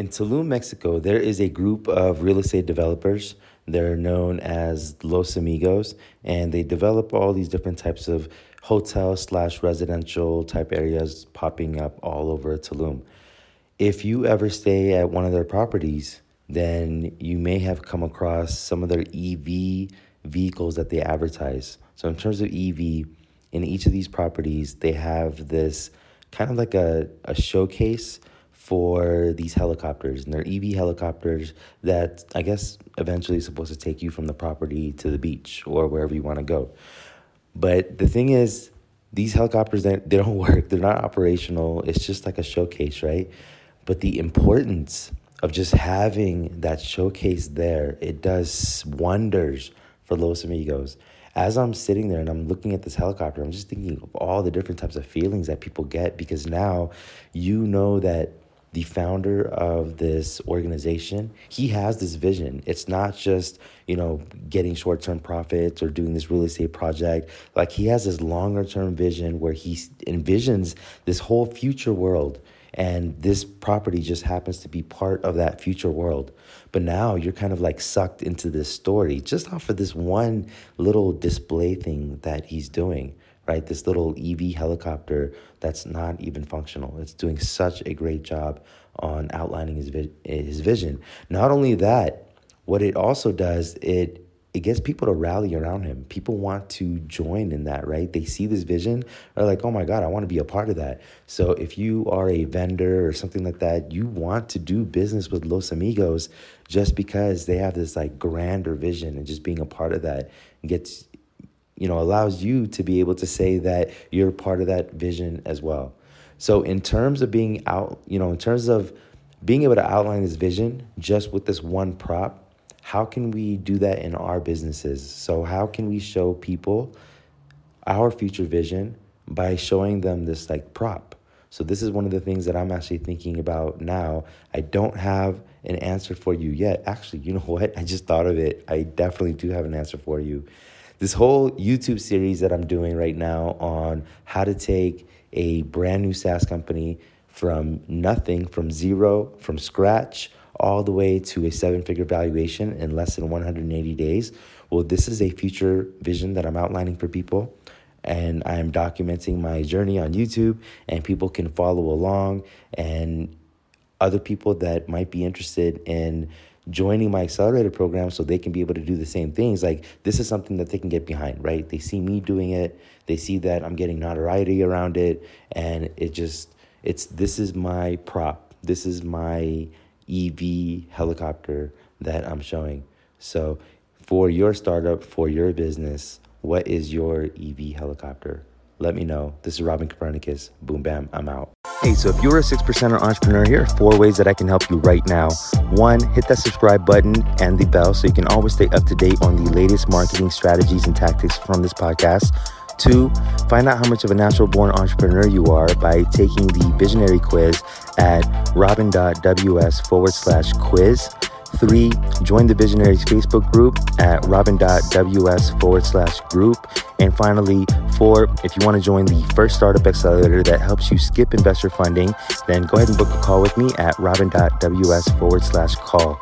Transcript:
In Tulum, Mexico, there is a group of real estate developers. They're known as Los Amigos, and they develop all these different types of hotel slash residential type areas popping up all over Tulum. If you ever stay at one of their properties, then you may have come across some of their EV vehicles that they advertise. So, in terms of EV, in each of these properties, they have this kind of like a, a showcase for these helicopters. And they're EV helicopters that I guess eventually is supposed to take you from the property to the beach or wherever you want to go. But the thing is, these helicopters, they, they don't work, they're not operational. It's just like a showcase, right? But the importance of just having that showcase there, it does wonders for Los Amigos. As I'm sitting there and I'm looking at this helicopter, I'm just thinking of all the different types of feelings that people get because now you know that the founder of this organization, he has this vision. It's not just, you know, getting short term profits or doing this real estate project. Like he has this longer term vision where he envisions this whole future world. And this property just happens to be part of that future world. But now you're kind of like sucked into this story just off of this one little display thing that he's doing right? This little EV helicopter that's not even functional. It's doing such a great job on outlining his vi- his vision. Not only that, what it also does it it gets people to rally around him. People want to join in that, right? They see this vision, they're like, oh my God, I want to be a part of that. So if you are a vendor or something like that, you want to do business with Los Amigos just because they have this like grander vision and just being a part of that gets you know, allows you to be able to say that you're part of that vision as well. So, in terms of being out, you know, in terms of being able to outline this vision just with this one prop, how can we do that in our businesses? So, how can we show people our future vision by showing them this like prop? So, this is one of the things that I'm actually thinking about now. I don't have an answer for you yet. Actually, you know what? I just thought of it. I definitely do have an answer for you this whole YouTube series that I'm doing right now on how to take a brand new SaaS company from nothing, from zero, from scratch, all the way to a seven figure valuation in less than 180 days. Well, this is a future vision that I'm outlining for people. And I am documenting my journey on YouTube, and people can follow along. And other people that might be interested in joining my accelerator program so they can be able to do the same things. Like this is something that they can get behind, right? They see me doing it, they see that I'm getting notoriety around it, and it just it's this is my prop. This is my EV helicopter that I'm showing. So for your startup, for your business, what is your EV helicopter? Let me know. This is Robin Copernicus. Boom, bam, I'm out. Hey, so if you're a six percenter entrepreneur, here are four ways that I can help you right now. One, hit that subscribe button and the bell so you can always stay up to date on the latest marketing strategies and tactics from this podcast. Two, find out how much of a natural born entrepreneur you are by taking the visionary quiz at robin.ws forward slash quiz. Three, join the Visionaries Facebook group at robin.ws forward slash group. And finally, four, if you want to join the first startup accelerator that helps you skip investor funding, then go ahead and book a call with me at robin.ws forward slash call.